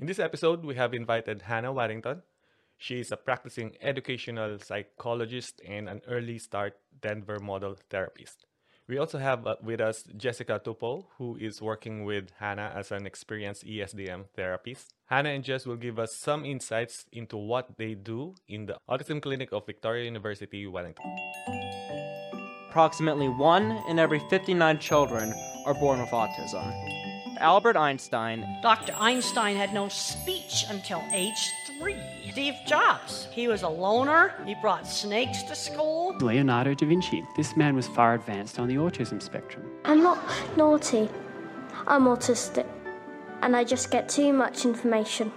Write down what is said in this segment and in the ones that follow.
In this episode, we have invited Hannah Waddington. She is a practicing educational psychologist and an early start Denver model therapist. We also have uh, with us Jessica Tupou, who is working with Hannah as an experienced ESDM therapist. Hannah and Jess will give us some insights into what they do in the Autism Clinic of Victoria University, Wellington. Approximately 1 in every 59 children are born with autism. Albert Einstein Dr. Einstein had no speech until age three. Steve Jobs, he was a loner. He brought snakes to school. Leonardo da Vinci. This man was far advanced on the autism spectrum. I'm not naughty. I'm autistic. And I just get too much information.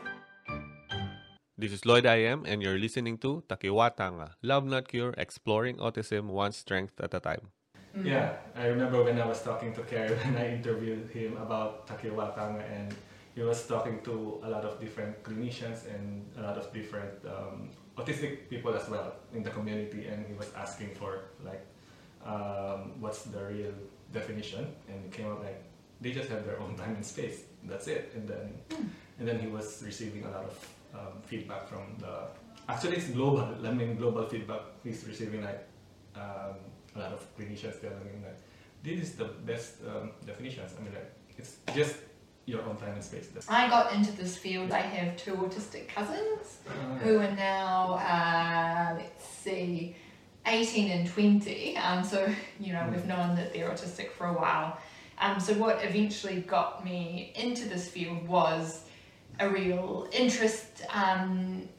This is Lloyd I am, and you're listening to Takiwatanga, Love Not Cure, Exploring Autism One Strength at a Time. Yeah, I remember when I was talking to Kerry when I interviewed him about Takiwatanga and he was talking to a lot of different clinicians and a lot of different um, autistic people as well in the community and he was asking for like um, what's the real definition and it came up like they just have their own time and space that's it and then and then he was receiving a lot of um, feedback from the actually it's global I mean global feedback he's receiving like um, a lot of clinicians telling him that this is the best um, definitions. I mean, like it's just your own time and space. I got into this field. I have two autistic cousins uh, who are now, uh, let's see, 18 and 20. Um, so, you know, we've known that they're autistic for a while. Um, so, what eventually got me into this field was a real interest um,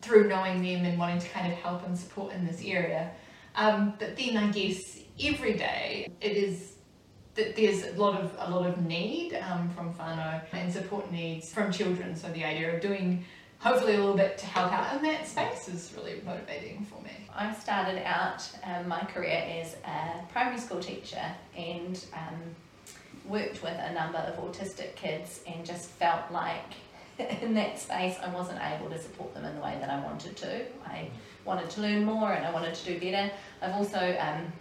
through knowing them and wanting to kind of help and support in this area. Um, but then I guess every day it is that there's a lot of a lot of need um, from whānau and support needs from children. So the idea of doing hopefully a little bit to help out in that space is really motivating for me. I started out um, my career as a primary school teacher and um, worked with a number of autistic kids and just felt like in that space I wasn't able to support them in the way that I wanted to. I wanted to learn more and I wanted to do better. I've also um,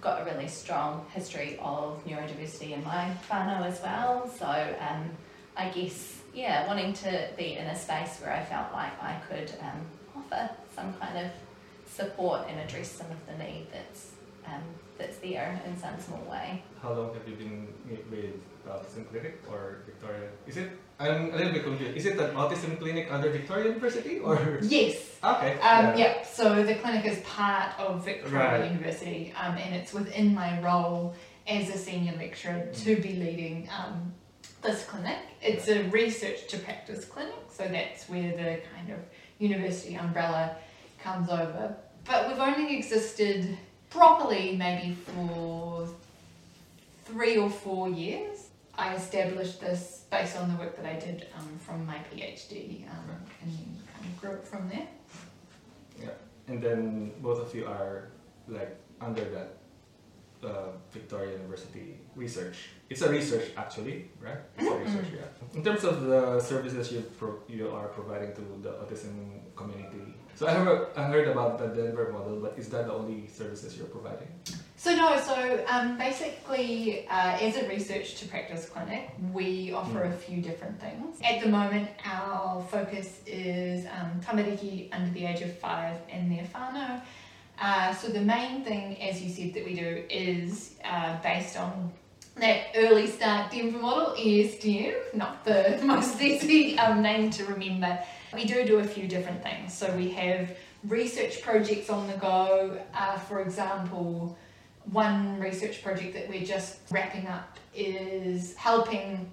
got a really strong history of neurodiversity in my whānau as well. So um, I guess, yeah, wanting to be in a space where I felt like I could um, offer some kind of support and address some of the need that's um, that's there in some small way. how long have you been with autism clinic or Victoria? Is it? I'm a little bit confused. Is it an autism clinic under Victoria University or? Yes. Okay. Um, yeah, so the clinic is part of Victoria Right. University um, and it's within my role as a senior lecturer to be leading um, this clinic. It's a research to practice clinic, so that's where the kind of university umbrella comes over. But we've only existed properly maybe for three or four years. I established this based on the work that I did um, from my PhD um, and kind of grew it from there. Yeah, and then both of you are like under that uh, Victoria University research. It's a research actually, right? It's a research, yeah. In terms of the services you pro- you are providing to the autism community. So I heard, I heard about the Denver model, but is that the only services you're providing? So no, so um, basically, uh, as a research to practice clinic, we offer a few different things. At the moment, our focus is um, tamariki under the age of five and their whānau. Uh, so the main thing, as you said, that we do is uh, based on that early start Denver model, ESDM, not the most easy um, name to remember. We do do a few different things. So we have research projects on the go. Uh, for example, one research project that we're just wrapping up is helping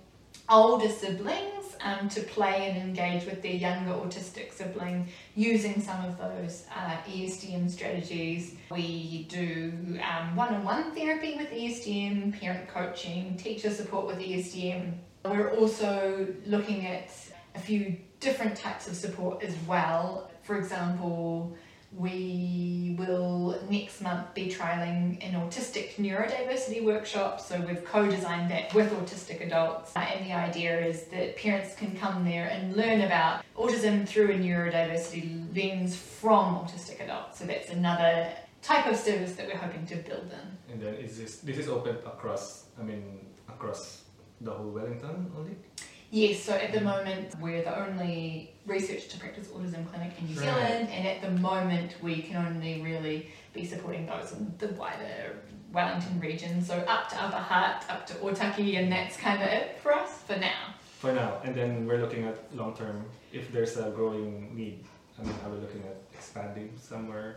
older siblings um, to play and engage with their younger autistic sibling using some of those uh, ESDM strategies. We do um, one-on-one therapy with ESDM, parent coaching, teacher support with ESDM. We're also looking at a few different types of support as well. For example, we will next month be trialing an autistic neurodiversity workshop. So we've co-designed that with autistic adults. Uh, And the idea is that parents can come there and learn about autism through a neurodiversity lens from autistic adults. So that's another type of service that we're hoping to build in. And then is this this is open across? I mean, across the whole Wellington only? Yes, so at the moment we're the only research to practice autism clinic in New Right. Zealand, and at the moment we can only really be supporting those in the wider Wellington region. So up to Upper Hutt, up to Otaki, and that's kind of it for us for now. For now, and then we're looking at long term. If there's a growing need, I mean, are we looking at expanding somewhere?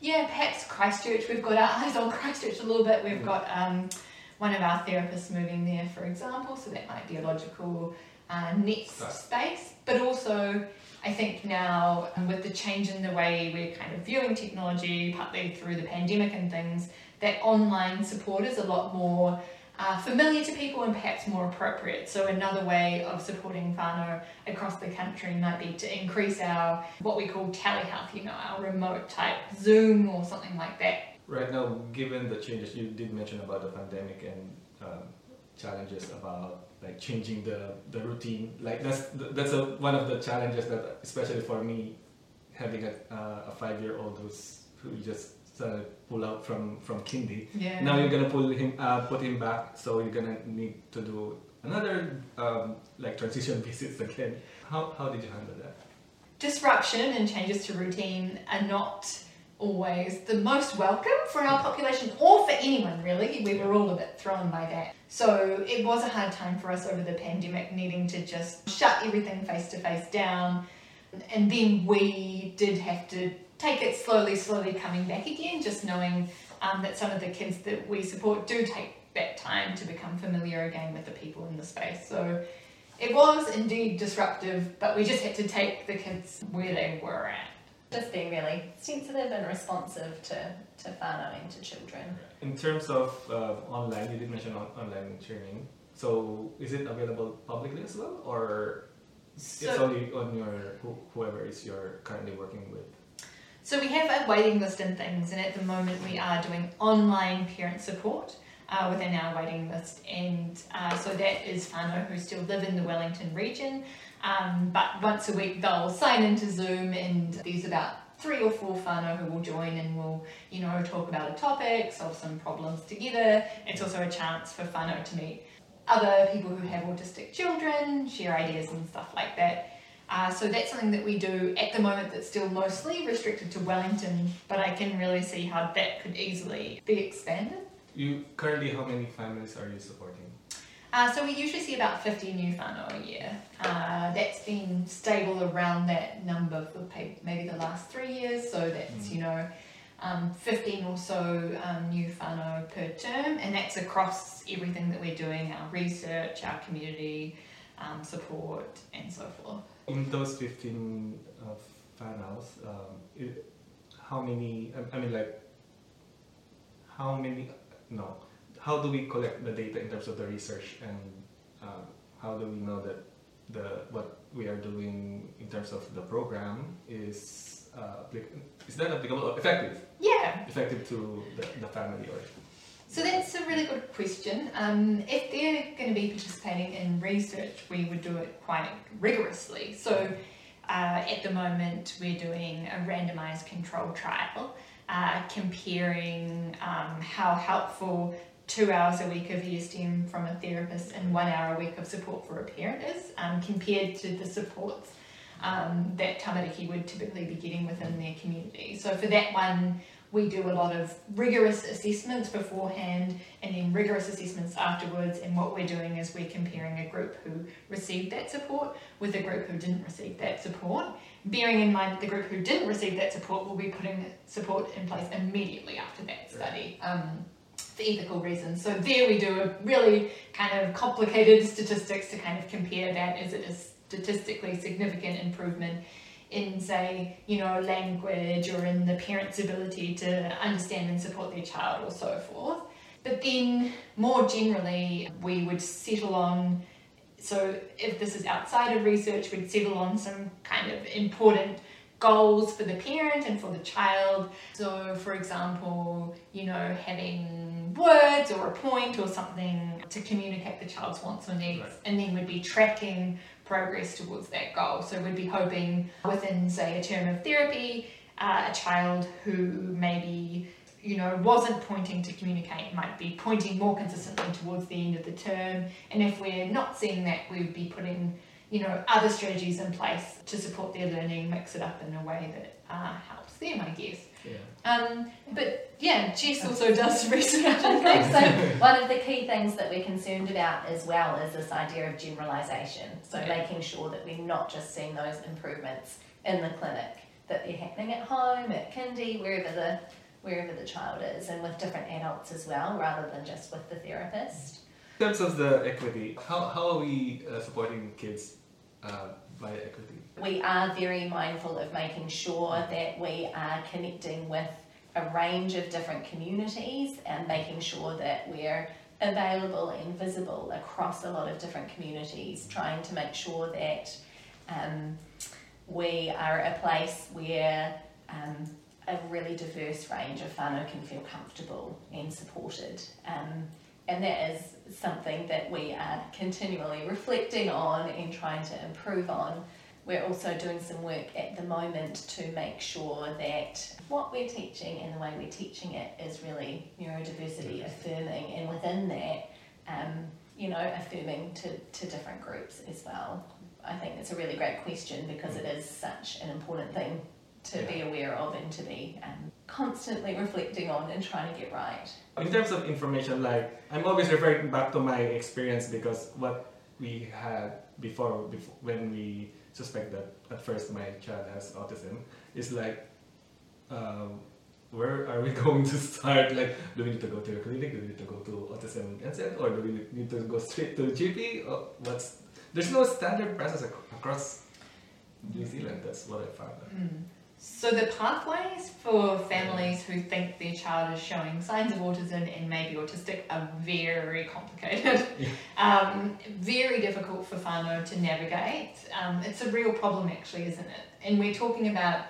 Yeah, perhaps Christchurch. We've got our eyes on Christchurch a little bit. We've Mm. got um, one of our therapists moving there, for example, so that might be a logical uh, next Right. space. But also, I think now um, with the change in the way we're kind of viewing technology, partly through the pandemic and things, that online support is a lot more uh, familiar to people and perhaps more appropriate. So another way of supporting whānau across the country might be to increase our what we call telehealth, you know, our remote type Zoom or something like that. Right now, given the changes, you did mention about the pandemic and um, challenges about like changing the, the routine. Like that's that's a, one of the challenges that, especially for me, having a, uh, a five year old who's who just uh, pull out from from kindy. Yeah. Now you're gonna pull him uh, put him back, so you're gonna need to do another um, like transition visits again. How how did you handle that? disruption and changes to routine are not always the most welcome for our population or for anyone really. We were all a bit thrown by that. So it was a hard time for us over the pandemic, needing to just shut everything face to face down. And then we did have to take it slowly, slowly coming back again, just knowing um, that some of the kids that we support do take that time to become familiar again with the people in the space. So it was indeed disruptive, but we just had to take the kids where they were at. Just being really sensitive and responsive to, to whānau and to children. In terms of uh, online, you did mention on- online training. So is it available publicly as well, or it's So- only on your who, whoever is you're currently working with? So we have a waiting list and things, and at the moment we are doing online parent support uh, within our waiting list, and uh, so that is whānau who still live in the Wellington region. Um, but once a week they'll sign into Zoom, and there's about three or four whānau who will join and will, you know, talk about a topic, solve some problems together. It's also a chance for whānau to meet other people who have autistic children, share ideas and stuff like that. Uh, so that's something that we do at the moment that's still mostly restricted to Wellington, but I can really see how that could easily be expanded. You currently, how many families are you supporting? Uh, so we usually see about 50 new whānau a year. Uh, that's been stable around that number for maybe the last three years, so that's, Mm. you know, um, 15 or so um, new whānau per term, and that's across everything that we're doing our research, our community um, support, and so forth. In those 15 uh, whānaus, um, it, how many, I, I mean like, how many, no, how do we collect the data in terms of the research and um, how do we know that the what we are doing in terms of the program is uh, is that applicable or effective? Yeah, effective to the, the family or? So that's a really good question. Um, if they're going to be participating in research, we would do it quite rigorously. So uh, at the moment, we're doing a randomized control trial uh, comparing um, how helpful two hours a week of ESDM from a therapist and one hour a week of support for a parent is um, compared to the supports um, that Tamariki would typically be getting within their community. So for that one, we do a lot of rigorous assessments beforehand and then rigorous assessments afterwards. And what we're doing is we're comparing a group who received that support with a group who didn't receive that support. Bearing in mind that the group who didn't receive that support will be putting support in place immediately after that study. Um, for ethical reasons. So there we do a really kind of complicated statistics to kind of compare that. Is it a statistically significant improvement in say, you know, language or in the parent's ability to understand and support their child or so forth. But then more generally we would settle on so if this is outside of research, we'd settle on some kind of important goals for the parent and for the child. So, for example, you know, having words or a point or something to communicate the child's wants or needs, Right. and then we'd be tracking progress towards that goal. So, we'd be hoping within, say, a term of therapy, uh, a child who maybe you know, wasn't pointing to communicate, might be pointing more consistently towards the end of the term. And if we're not seeing that, we'd be putting, you know, other strategies in place to support their learning, mix it up in a way that uh, helps them, I guess. Yeah. Um, but yeah, Jess also does research and things. so. One of the key things that we're concerned about as well is this idea of generalisation. So Yeah. making sure that we're not just seeing those improvements in the clinic, that they're happening at home, at kindy, wherever the wherever the child is, and with different adults as well, rather than just with the therapist. In terms of the equity, how, how are we uh, supporting kids uh, via equity? We are very mindful of making sure that we are connecting with a range of different communities and making sure that we're available and visible across a lot of different communities, trying to make sure that um, we are a place where um, a really diverse range of whānau can feel comfortable and supported. Um, and that is something that we are continually reflecting on and trying to improve on. We're also doing some work at the moment to make sure that what we're teaching and the way we're teaching it is really neurodiversity affirming, and within that, um, you know, affirming to, to different groups as well. I think it's a really great question because it is such an important thing to be aware of and to be um, constantly reflecting on and trying to get right. In terms of information, like I'm always referring back to my experience because what we had before, before when we suspect that at first my child has autism is like, um, where are we going to start? Like, do we need to go to a clinic? Do we need to go to autism NZ? Or do we need to go straight to the GP? Or what's there's no standard process ac- across New Zealand. That's what I found. out. So the pathways for families who think their child is showing signs of autism and maybe autistic are very complicated. um, very difficult for whānau to navigate. Um, it's a real problem actually, isn't it? And we're talking about,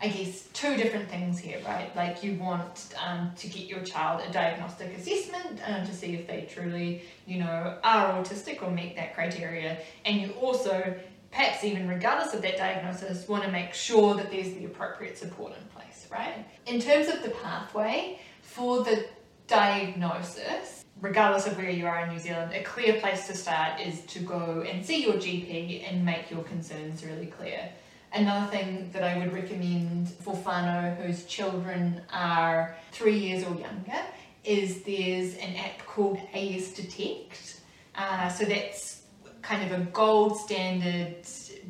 I guess, two different things here, right? Like you want um, to get your child a diagnostic assessment um, to see if they truly, you know, are autistic or meet that criteria. And you also perhaps even regardless of that diagnosis, want to make sure that there's the appropriate support in place, right? In terms of the pathway for the diagnosis, regardless of where you are in New Zealand, a clear place to start is to go and see your GP and make your concerns really clear. Another thing that I would recommend for whānau whose children are three years or younger is there's an app called AS Detect. Uh, so that's kind of a gold standard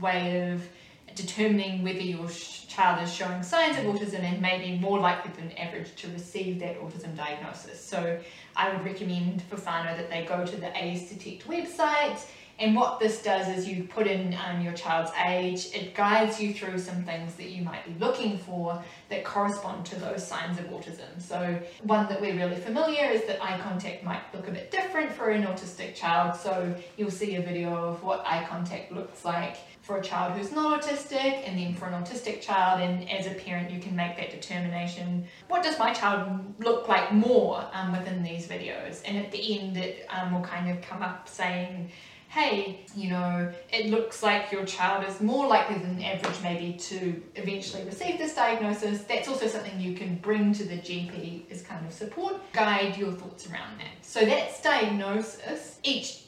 way of determining whether your child is showing signs of autism and maybe more likely than average to receive that autism diagnosis. So I would recommend for whānau that they go to the AS Detect website and what this does is you put in um, your child's age, it guides you through some things that you might be looking for that correspond to those signs of autism. So, one that we're really familiar is that eye contact might look a bit different for an autistic child. So, you'll see a video of what eye contact looks like for a child who's not autistic and then for an autistic child. And as a parent, you can make that determination what does my child look like more um, within these videos? And at the end, it um, will kind of come up saying, hey, you know, it looks like your child is more likely than average maybe to eventually receive this diagnosis. That's also something you can bring to the GP as kind of support, guide your thoughts around that. So that's diagnosis. Each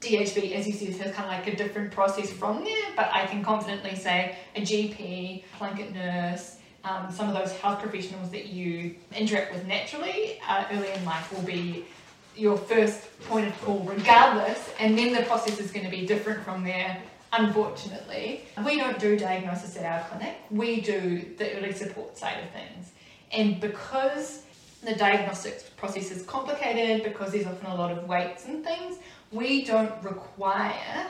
DHB, as you see, has kind of like a different process from there, but I can confidently say a GP, Plunkett nurse, um, some of those health professionals that you interact with naturally uh, early in life will be your first point of call regardless and then the process is going to be different from there unfortunately. We don't do diagnosis at our clinic. We do the early support side of things. And because the diagnostic process is complicated because there's often a lot of waits and things we don't require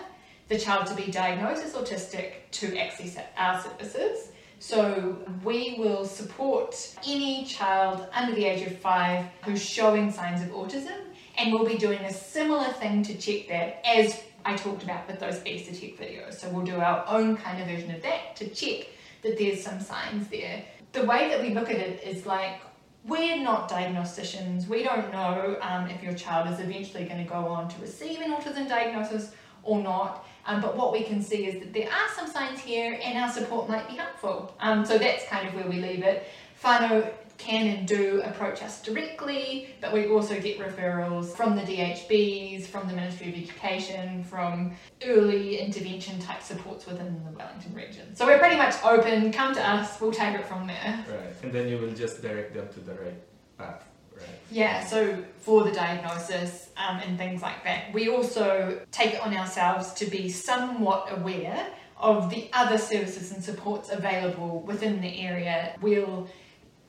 the child to be diagnosed as autistic to access our services. So we will support any child under the age of five who's showing signs of autism and we'll be doing a similar thing to check that as I talked about with those AS Detect videos. So we'll do our own kind of version of that to check that there's some signs there. The way that we look at it is like we're not diagnosticians. We don't know um, if your child is eventually going to go on to receive an autism diagnosis or not. Um, but what we can see is that there are some signs here and our support might be helpful. Um, so that's kind of where we leave it. Whānau can and do approach us directly, but we also get referrals from the DHBs, from the Ministry of Education, from early intervention type supports within the Wellington region. So we're pretty much open, come to us, we'll take it from there. Right. And then you will just direct them to the right path. Right. Yeah, so for the diagnosis um, and things like that, we also take it on ourselves to be somewhat aware of the other services and supports available within the area. We'll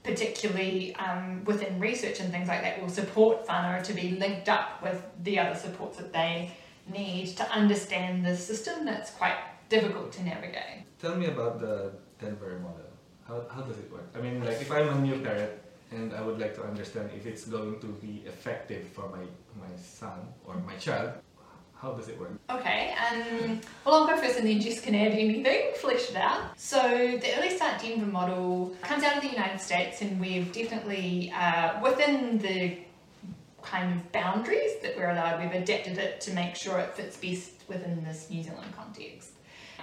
particularly um, within research and things like that, will support whānau to be linked up with the other supports that they need to understand the system that's quite difficult to navigate. Tell me about the Denver model. How, how does it work? I mean, like if I'm a new parent and I would like to understand if it's going to be effective for my, my son or my child, how does it work? Okay, um, well, I'll go first and then Jess can add anything, flesh it out. So, the Early Start Denver model comes out of the United States, and we've definitely, uh, within the kind of boundaries that we're allowed, we've adapted it to make sure it fits best within this New Zealand context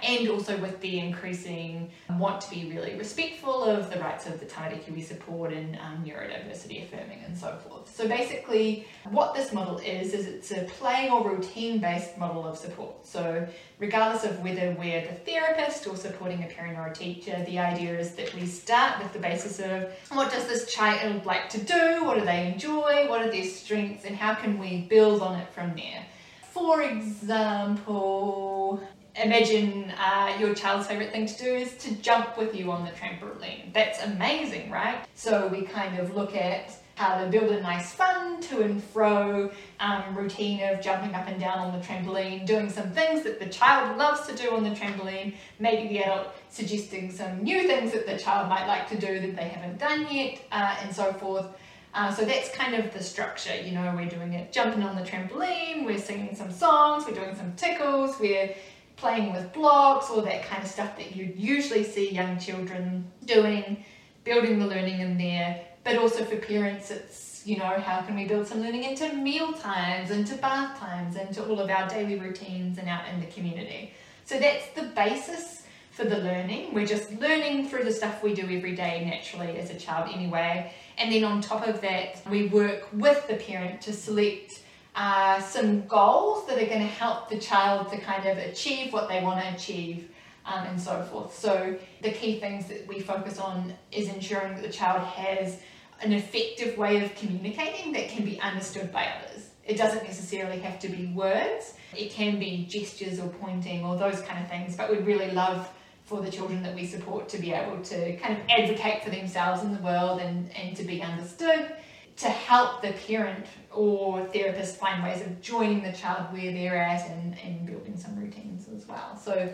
and also with the increasing want to be really respectful of the rights of the tamariki we support and um, neurodiversity affirming and so forth. So basically what this model is, is it's a play or routine based model of support. So regardless of whether we're the therapist or supporting a parent or a teacher, the idea is that we start with the basis of what does this child like to do, what do they enjoy, what are their strengths and how can we build on it from there. For example, imagine uh, your child's favorite thing to do is to jump with you on the trampoline. That's amazing, right? So we kind of look at how to build a nice fun to and fro um, routine of jumping up and down on the trampoline, doing some things that the child loves to do on the trampoline, maybe the adult suggesting some new things that the child might like to do that they haven't done yet, uh, and so forth. Uh, so that's kind of the structure, you know, we're doing it jumping on the trampoline, we're singing some songs, we're doing some tickles, we're playing with blocks, all that kind of stuff that you usually see young children doing, building the learning in there. But also for parents, it's, you know, how can we build some learning into meal times, into bath times, into all of our daily routines and out in the community. So that's the basis for the learning. We're just learning through the stuff we do every day naturally as a child anyway. And then on top of that, we work with the parent to select uh, some goals that are going to help the child to kind of achieve what they want to achieve um, and so forth. So the key things that we focus on is ensuring that the child has an effective way of communicating that can be understood by others. It doesn't necessarily have to be words, it can be gestures or pointing or those kind of things, but we'd really love for the children that we support to be able to kind of advocate for themselves in the world and, and to be understood to help the parent or therapist find ways of joining the child where they're at and, and building some routines as well. So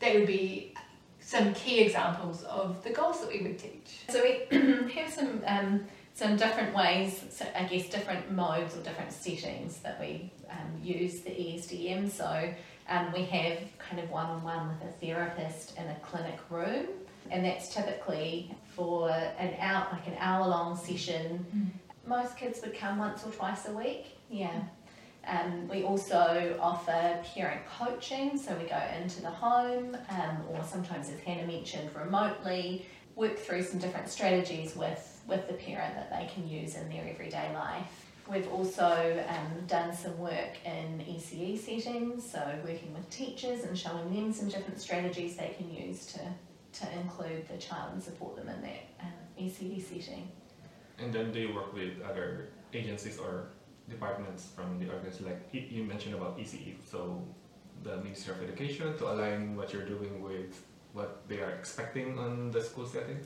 that would be some key examples of the goals that we would teach. So we have some um, some different ways, so I guess different modes or different settings that we um, use the ESDM. So um, we have kind of one-on-one with a therapist in a clinic room and that's typically for an hour, like an hour-long session mm most kids would come once or twice a week. Yeah. Um, we also offer parent coaching, so we go into the home, um, or sometimes, as Hannah mentioned, remotely, work through some different strategies with, with the parent that they can use in their everyday life. We've also um, done some work in ECE settings, so working with teachers and showing them some different strategies they can use to, to include the child and support them in that um, ECE setting. And then they work with other agencies or departments from the organization, like you mentioned about ECE, so the Ministry of Education to align what you're doing with what they are expecting on the school setting?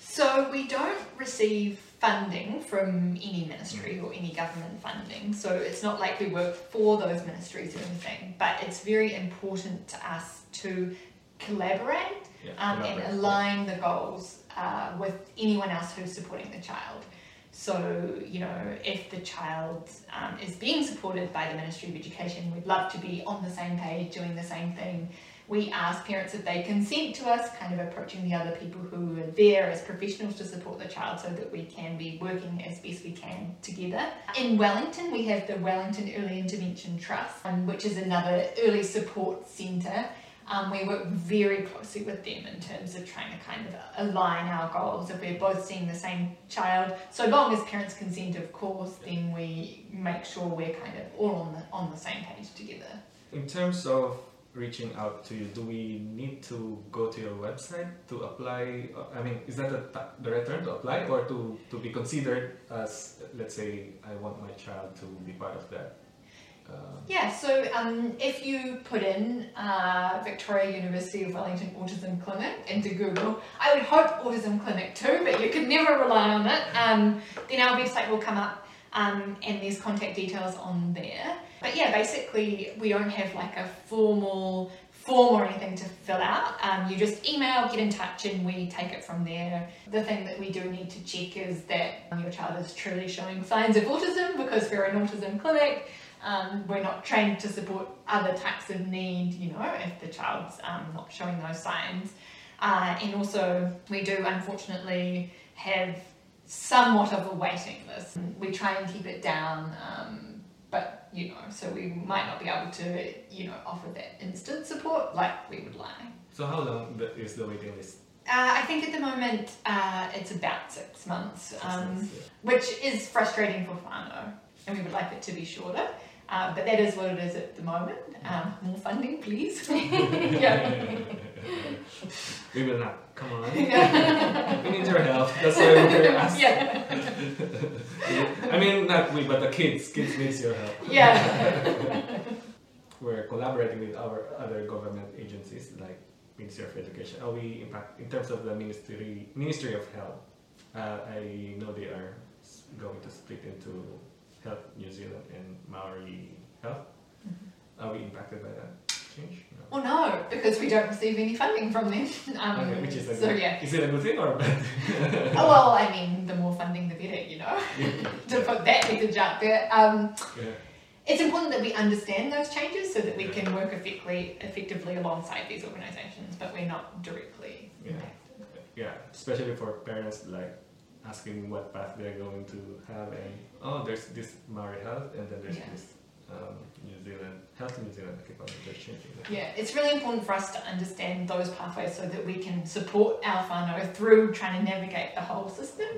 So we don't receive funding from any ministry mm. or any government funding. So it's not like we work for those ministries or anything, but it's very important to us to collaborate yeah, um, and align the goals uh, with anyone else who's supporting the child. So, you know, if the child um, is being supported by the Ministry of Education, we'd love to be on the same page, doing the same thing. We ask parents if they consent to us, kind of approaching the other people who are there as professionals to support the child so that we can be working as best we can together. In Wellington, we have the Wellington Early Intervention Trust, um, which is another early support centre Um, we work very closely with them in terms of trying to kind of align our goals. If we're both seeing the same child, so long as parents consent, of course, then we make sure we're kind of all on the on the same page together. In terms of reaching out to you, do we need to go to your website to apply? uh, I mean, is that the, the right term to apply or to, to be considered as, let's say, I want my child to be part of that? Yeah, so um, if you put in uh, Victoria University of Wellington Autism Clinic into Google, I would hope Autism Clinic too, but you can never rely on it. Um, then our website will come up um, and there's contact details on there. But yeah, basically, we don't have like a formal form or anything to fill out. Um, you just email, get in touch, and we take it from there. The thing that we do need to check is that your child is truly showing signs of autism because we're an autism clinic. Um, we're not trained to support other types of need, you know, if the child's um, not showing those signs. Uh, and also, we do unfortunately have somewhat of a waiting list. We try and keep it down, um, but you know, so we might not be able to, you know, offer that instant support like we would like. so how long is the waiting list? Uh, I think at the moment uh, it's about six months, Six um, months, yeah. which is frustrating for whānau, and we would like it to be shorter. Uh, but that is what it is at the moment. Um, more funding, please. yeah. we will not. Come on. we need your help. That's why we're here. Ask. yeah. I mean, not we, but the kids. Kids needs your help. Yeah. We're collaborating with our other government agencies like Ministry of Education. Are we impact in terms of the Ministry Ministry of Health? Uh, I know they are going to split into Health New Zealand and Maori Health. Are we impacted by that change? No. Well, no, because we don't receive any funding from them. Um, okay, which is a so good, yeah. Is it a good thing or a bad? thing? Oh, well, I mean, the more funding, the better, you know. to put that message out there. Um, yeah. it's important that we understand those changes so that we can work effectively, effectively alongside these organisations, but we're not directly Yeah. impacted. yeah, especially for parents like asking what path they're going to have and oh there's this Maori Health and then there's Yeah. this um, New Zealand Health in New Zealand I keep on interchanging that. Yeah, it's really important for us to understand those pathways so that we can support our whānau through trying to navigate the whole system.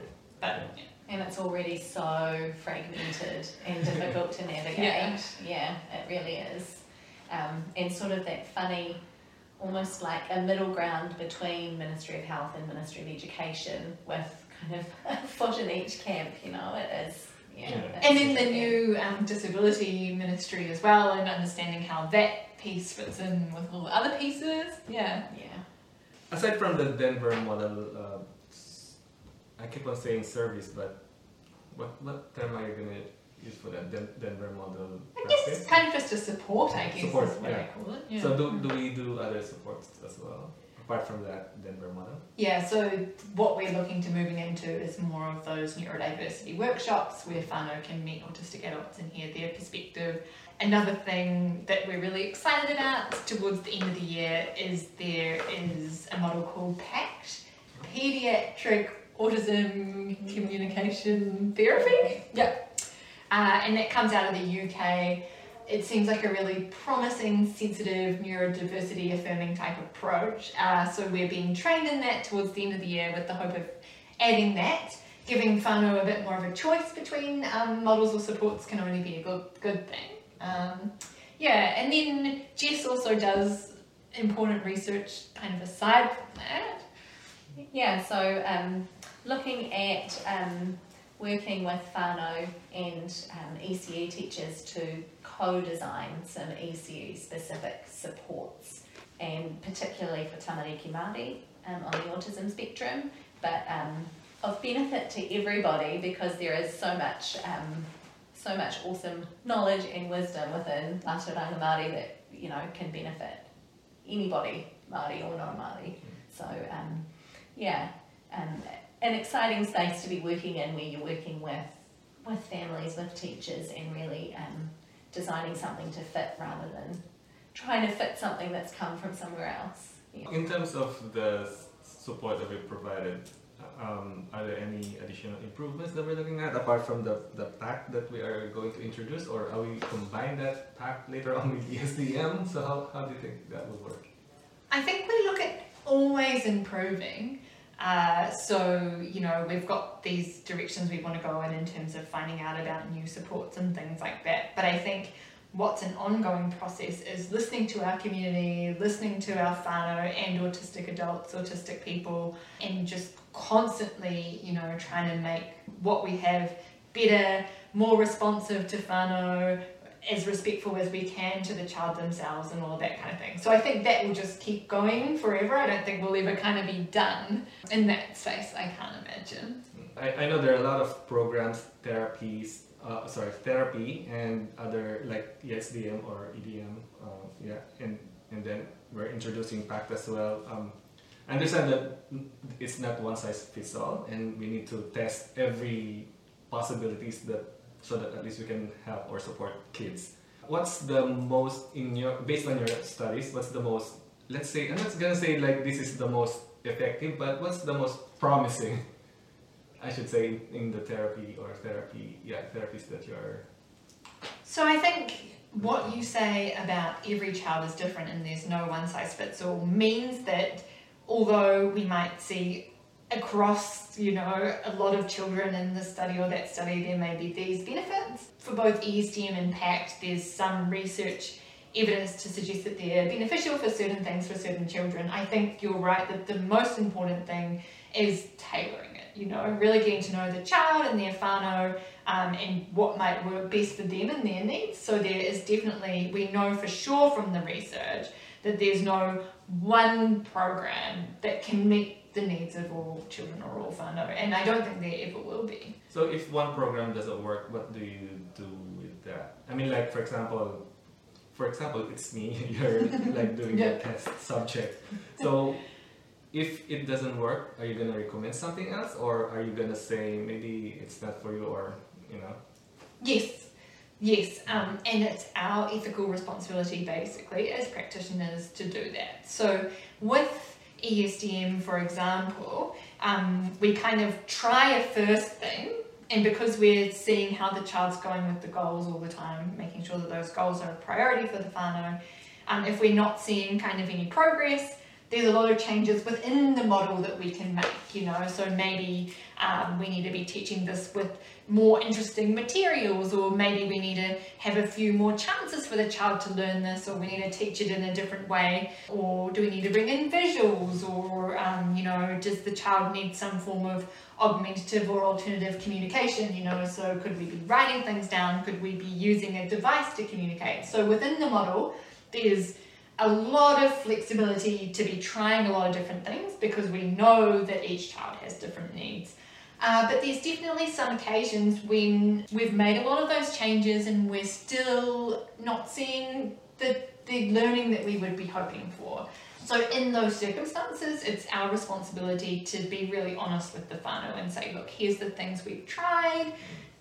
But yeah. And it's already so fragmented and difficult to navigate. Yeah. it really is. Um, and sort of that funny, almost like a middle ground between Ministry of Health and Ministry of Education with kind of foot in each camp, you know, it is. Yeah. Yeah. And then the new um, disability ministry as well, and understanding how that piece fits in with all the other pieces. Yeah. Yeah. Aside from the Denver model, uh, s- I keep on saying service, but what what term are you gonna use for that Den- Denver model? I guess it's kind of just a support, I guess, Support, is what I yeah. call it. Yeah. So do, do we do other supports as well apart from that Denver model? Yeah, so what we're looking to moving into is more of those neurodiversity workshops where whānau can meet autistic adults and hear their perspective. Another thing that we're really excited about towards the end of the year is there is a model called PACT, Pediatric Autism Communication Therapy. Yep. Uh, and that comes out of the UK it seems like a really promising, sensitive, neurodiversity affirming type approach. Uh, so we're being trained in that towards the end of the year with the hope of adding that. Giving whānau a bit more of a choice between um, models or supports can only be a good, good thing. Um, yeah, and then Jess also does important research kind of aside from that. Yeah, so um, looking at um, working with whānau and um, ECE teachers to co-design some ECE specific supports and particularly for tamariki Māori um, on the autism spectrum. But um, of benefit to everybody because there is so much um, so much awesome knowledge and wisdom within Mātauranga Māori that you know can benefit anybody Māori or non-Māori. So um, yeah, um, an exciting space to be working in where you're working with with families, with teachers, and really um, designing something to fit rather than trying to fit something that's come from somewhere else. Yeah. In terms of the support that we provided, um, are there any additional improvements that we're looking at apart from the, the PACT that we are going to introduce, or are we combine that PACT later on with the ESDM? So how, how do you think that would work? I think we look at always improving. Uh, so, you know, we've got these directions we want to go in in terms of finding out about new supports and things like that. But I think what's an ongoing process is listening to our community, listening to our whānau and autistic adults, autistic people, and just constantly, you know, trying to make what we have better, more responsive to whānau, as respectful as we can to the child themselves and all that kind of thing. So I think that will just keep going forever. I don't think we'll ever kind of be done in that space. I can't imagine. I, I know there are a lot of programs, therapies, uh, sorry, therapy and other like ESDM or EDM, uh, yeah, and and then we're introducing PACT as well. Um, I understand that it's not one size fits all, and we need to test every possibilities that so that at least we can help or support kids. What's the most in your based on your studies? What's the most let's say I'm not gonna say like this is the most effective, but what's the most promising? I should say in the therapy or therapy, yeah, therapies that you're. So I think what you say about every child is different and there's no one size fits all means that although we might see across, you know, a lot of children in this study or that study, there may be these benefits. For both ESDM and PACT, there's some research evidence to suggest that they're beneficial for certain things for certain children. I think you're right that the most important thing is tailoring it, you know, really getting to know the child and their whānau um, and what might work best for them and their needs. So there is definitely, we know for sure from the research that there's no one program that can meet the needs of all children or all whānau, and I don't think there ever will be. So if one program doesn't work, what do you do with that? I mean, like for example, for example, it's me. You're like doing Yeah. a test subject. So if it doesn't work, are you gonna recommend something else, or are you gonna say maybe it's not for you, or you know? Yes, yes, um, and it's our ethical responsibility basically as practitioners to do that. So with ESDM, for example, um, we kind of try a first thing, and because we're seeing how the child's going with the goals all the time, making sure that those goals are a priority for the whānau, um, if we're not seeing kind of any progress, there's a lot of changes within the model that we can make, you know. So maybe um, we need to be teaching this with more interesting materials, or maybe we need to have a few more chances for the child to learn this, or we need to teach it in a different way, or do we need to bring in visuals, or um, you know, does the child need some form of augmentative or alternative communication, you know, so could we be writing things down, could we be using a device to communicate? So within the model, there's a lot of flexibility to be trying a lot of different things because we know that each child has different needs. Uh, but there's definitely some occasions when we've made a lot of those changes and we're still not seeing the, the learning that we would be hoping for. So in those circumstances, it's our responsibility to be really honest with the whānau and say, look, here's the things we've tried.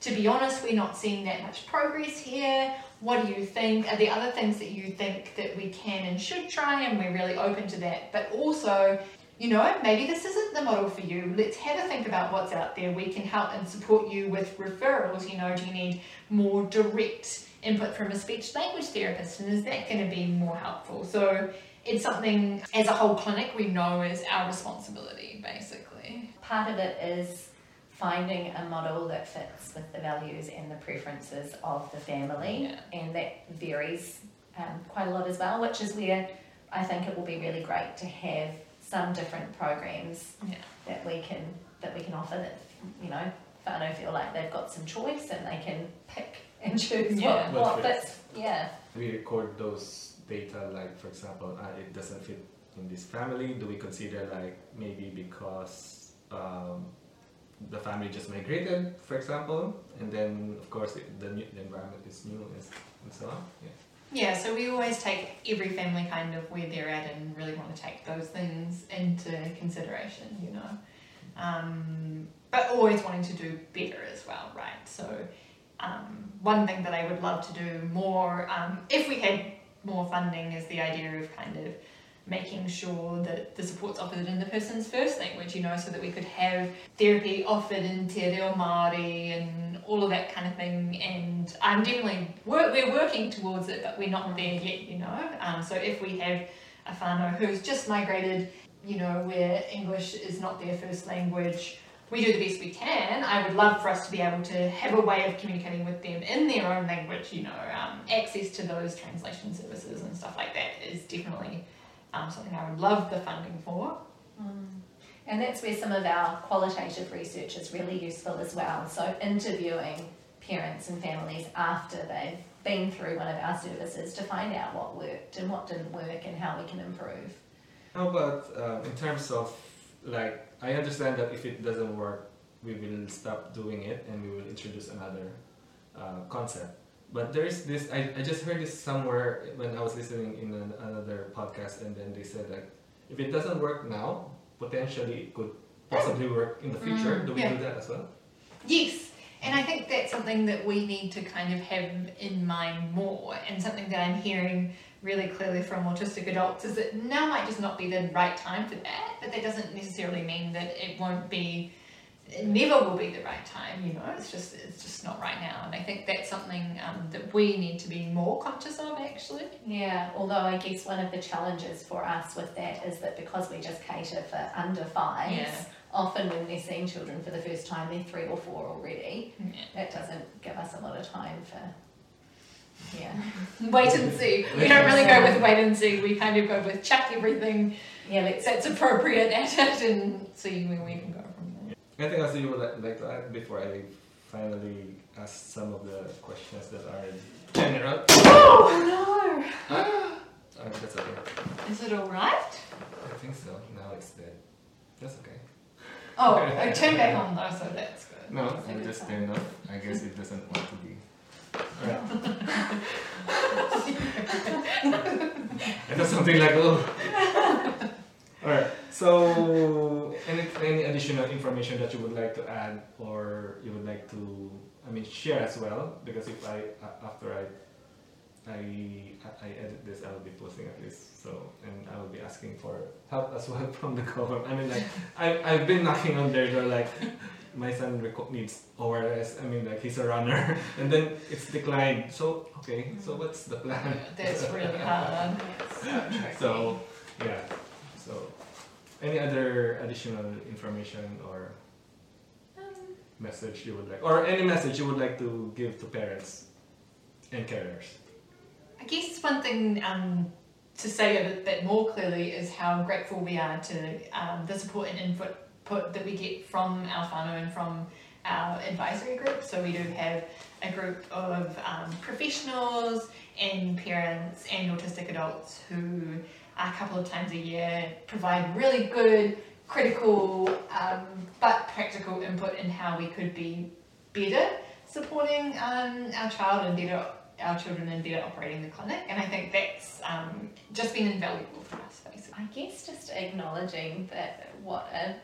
To be honest, we're not seeing that much progress here. What do you think? Are there other things that you think that we can and should try? And we're really open to that. But also, you know, maybe this isn't the model for you. Let's have a think about what's out there. We can help and support you with referrals. You know, do you need more direct input from a speech language therapist? And is that going to be more helpful? So it's something as a whole clinic we know is our responsibility, basically. Part of it is finding a model that fits with the values and the preferences of the family, Yeah. and that varies um, quite a lot as well, which is where I think it will be really great to have some different programs Yeah. that we can that we can offer that you know whānau feel like they've got some choice and they can pick and choose Yeah. what, What what fits. fits. Yeah. we record those data like for example uh, it doesn't fit in this family do we consider like maybe because um, the family just migrated for example and then of course it, the, new, the environment is new and, so on yeah Yeah, so we always take every family kind of where they're at and really want to take those things into consideration, you know. Um, but always wanting to do better as well, right? So, um, one thing that I would love to do more, um, if we had more funding, is the idea of kind of making sure that the support's offered in the person's first language, you know, so that we could have therapy offered in Te Reo Māori and all of that kind of thing. And I'm definitely, work, we're working towards it, but we're not there yet, you know. Um, so if we have a whānau who's just migrated, you know, where English is not their first language. We do the best we can. I would love for us to be able to have a way of communicating with them in their own language, you know, um, access to those translation services and stuff like that is definitely um, something I would love the funding for. And that's where some of our qualitative research is really useful as well. So, interviewing parents and families after they've been through one of our services to find out what worked and what didn't work and how we can improve. How about um, in terms of like I understand that if it doesn't work, we will stop doing it and we will introduce another uh, concept. But there is this I, I just heard this somewhere when I was listening in an, another podcast and then they said like if it doesn't work now, potentially it could possibly work in the future. Mm, do we yeah. do that as well? Yes, and I think that's something that we need to kind of have in mind more, and something that I'm hearing really clearly from autistic adults is that now might just not be the right time for that, but that doesn't necessarily mean that it won't be. It never will be the right time, you know. It's just it's just not right now, and I think that's something um, that we need to be more conscious of, actually. Yeah, although I guess one of the challenges for us with that is that because we just cater for under fives, Yeah. often when they're seeing children for the first time, they're three or four already. Yeah. That doesn't give us a lot of time for. Yeah. Wait and see. We don't really go with wait and see. We kind of go with check everything Yeah, let's that's appropriate at it and see where we can go. Anything else you would like, like to add before I finally ask some of the questions that are general? Oh Uh, that's okay. no! Is it all right? I think so. Now it's dead. That's okay. Oh, I turned back on though, so that's good. No, That's I good just turned off. I guess it doesn't want to be. Alright. I thought something like oh. Alright. So any any additional information that you would like to add or you would like to I mean share as well because if I, after I I I edit this I will be posting at least so and I will be asking for help as well from the government. I mean like I I've been knocking on their door like my son needs ORS. I mean, like he's a runner, and then it's declined. So okay, so mm. what's the plan? That's really hard. So yeah, so any other additional information or message you would like, or any message you would like to give to parents and carers? I guess one thing um, to say a bit, more clearly is how grateful we are to um, the support and input put that we get from our whānau and from our advisory group. So we do have a group of um, professionals and parents and autistic adults who a couple of times a year provide really good, critical, um, but practical input in how we could be better supporting um, our child and better our children and better operating the clinic. And I think that's um, just been invaluable for us, basically. I guess just acknowledging that what a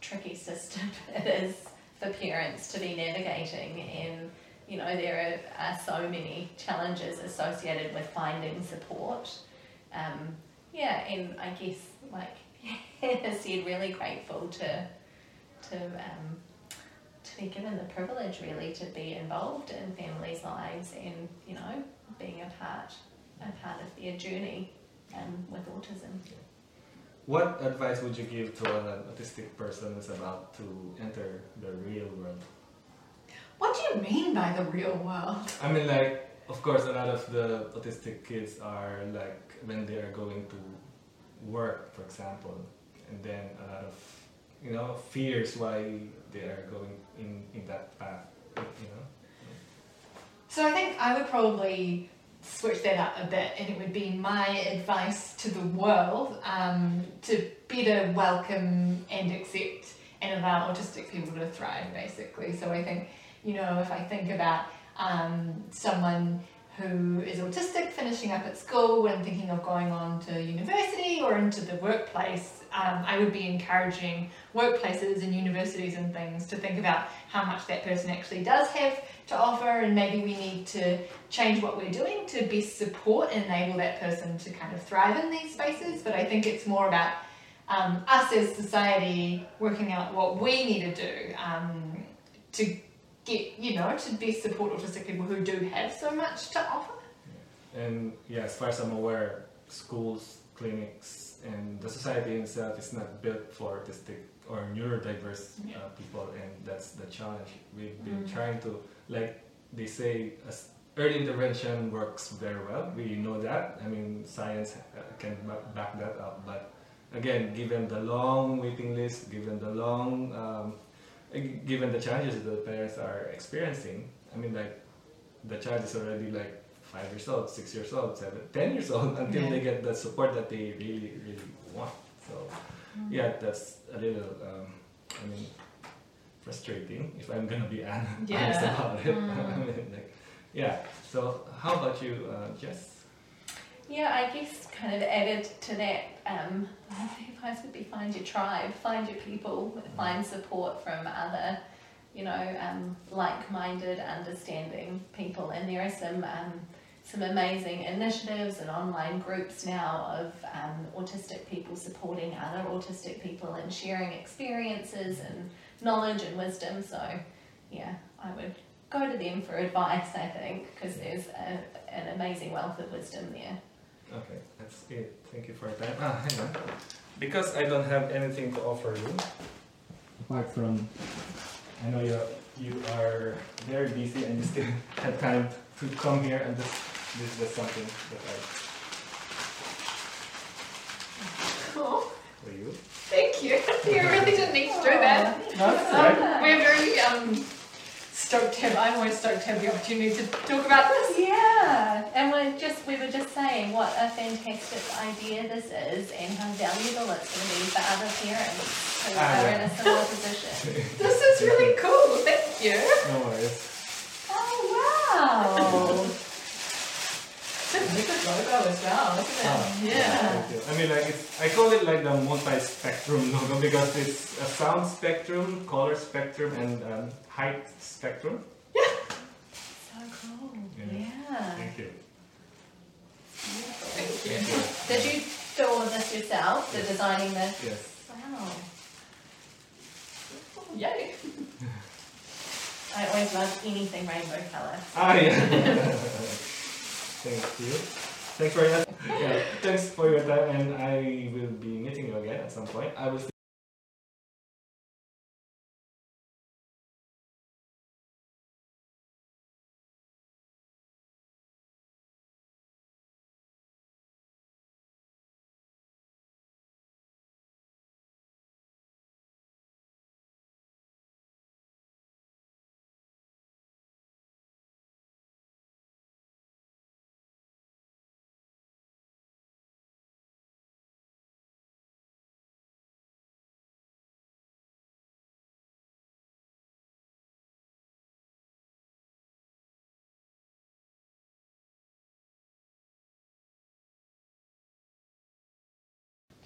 tricky system it is for parents to be navigating and you know there are, are so many challenges associated with finding support um, yeah and I guess like Hannah said really grateful to to um, to be given the privilege really to be involved in families' lives and you know being a part a part of their journey um, with autism. What advice would you give to an autistic person who's about to enter the real world? What do you mean by the real world? I mean, like, of course, a lot of the autistic kids are like when they are going to work, for example, and then a lot of you know fears why they are going in in that path. You know. So I think I would probably switch that up a bit, and it would be my advice to the world um, to better welcome and accept and allow autistic people to thrive, basically. So I think, you know, if I think about um, someone who is autistic finishing up at school and thinking of going on to university or into the workplace, um, I would be encouraging workplaces and universities and things to think about how much that person actually does have to offer and maybe we need to change what we're doing to best support and enable that person to kind of thrive in these spaces. But I think it's more about um, us as society working out what we need to do um, to get, you know, to best support autistic people who do have so much to offer. And yeah, as far as I'm aware, schools clinics and the society itself is not built for autistic or neurodiverse Yeah. uh, people, and that's the challenge. We've been Mm. trying to, like they say, early intervention works very well. We know that. I mean, science uh, can back that up. But again, given the long waiting list, given the long, um, given the challenges that the parents are experiencing, I mean, like the child is already like five years old, six years old, seven, ten years old until Yeah. they get the support that they really, really want. So, yeah, that's a little, um, I mean, frustrating if I'm gonna be hon- honest Yeah. about it. I mean, like, yeah. So, how about you, uh, Jess? Yeah, I guess kind of added to that, um, advice would be find your tribe, find your people, find support from other, you know, um, like-minded, understanding people. And there are some um, some amazing initiatives and online groups now of um, autistic people supporting other autistic people and sharing experiences and knowledge and wisdom. So, yeah, I would go to them for advice. I think because there's a, an amazing wealth of wisdom there. Okay, that's it. Thank you for your time. Ah, hang on. Because I don't have anything to offer you, apart from, I know you you are very busy and you still had time to come here and this this is just something that I Cool. for you. Thank you. You really didn't need to do that. That's Um, right. we're very um, stoked to have, I'm always stoked to have the opportunity to talk about this. Yeah, and we're just we were just saying what a fantastic idea this is and how valuable it's going to be for other parents who Ah, are yeah. in a similar position. This is really cool. Thank you. No worries. Oh wow! It's a good logo as well, isn't it? Ah, yeah. Thank you. I mean, like it's, I call it like the multi-spectrum logo because it's a sound spectrum, color spectrum, and um, height spectrum. Yeah. So cool. Yeah. Yeah. Thank you. Thank you. Thank you. Did you do all of this yourself? The designing this? Yes. wow. Yay. I always love anything rainbow colour. Ah, yeah. Thank you. Thanks very much. Yeah, thanks for your time, and I will be meeting you again at some point. I will.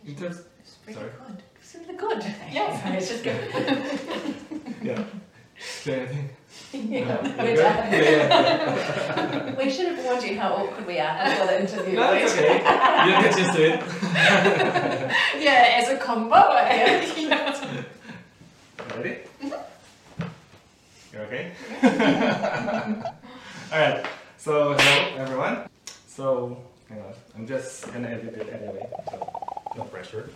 In terms, It's really Sorry. good. It's really good. Yeah, it's just good. yeah. Is there anything? yeah, No, we're you're done. good? Yeah, yeah. We should have warned you how awkward we are before the interview. No, it's okay. You'll get used to it. yeah, as a combo. eh? Ready? You okay? Alright, so hello everyone. So, hang on, I'm just gonna edit it anyway, so no pressure.